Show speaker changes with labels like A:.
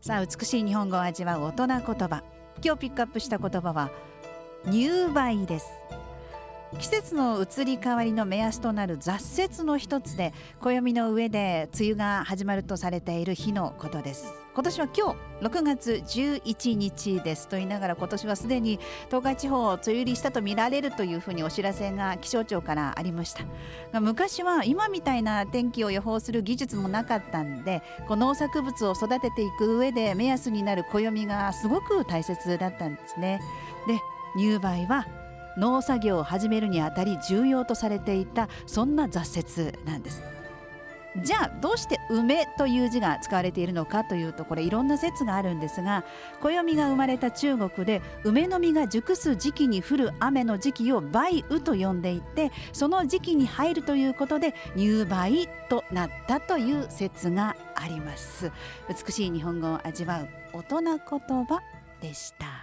A: さあ美しい日本語を味わう大人言葉。今日ピックアップした言葉は入梅です。季節の移り変わりの目安となる雑雪の一つで暦の上で梅雨が始まるとされている日のことです。今年は今日6月11日ですと言いながら今年はすでに東海地方梅雨入りしたと見られるというふうにお知らせが気象庁からありました。昔は今みたいな天気を予報する技術もなかったんでこう農作物を育てていく上で目安になる暦がすごく大切だったんですね。で入梅は農作業を始めるにあたり重要とされていたそんな雑雪なんです。じゃあどうして梅という字が使われているのかというとこれいろんな説があるんですが暦が生まれた中国で梅の実が熟す時期に降る雨の時期を梅雨と呼んでいてその時期に入るということで入梅となったという説があります。美しい日本語を味わう大人言葉でした。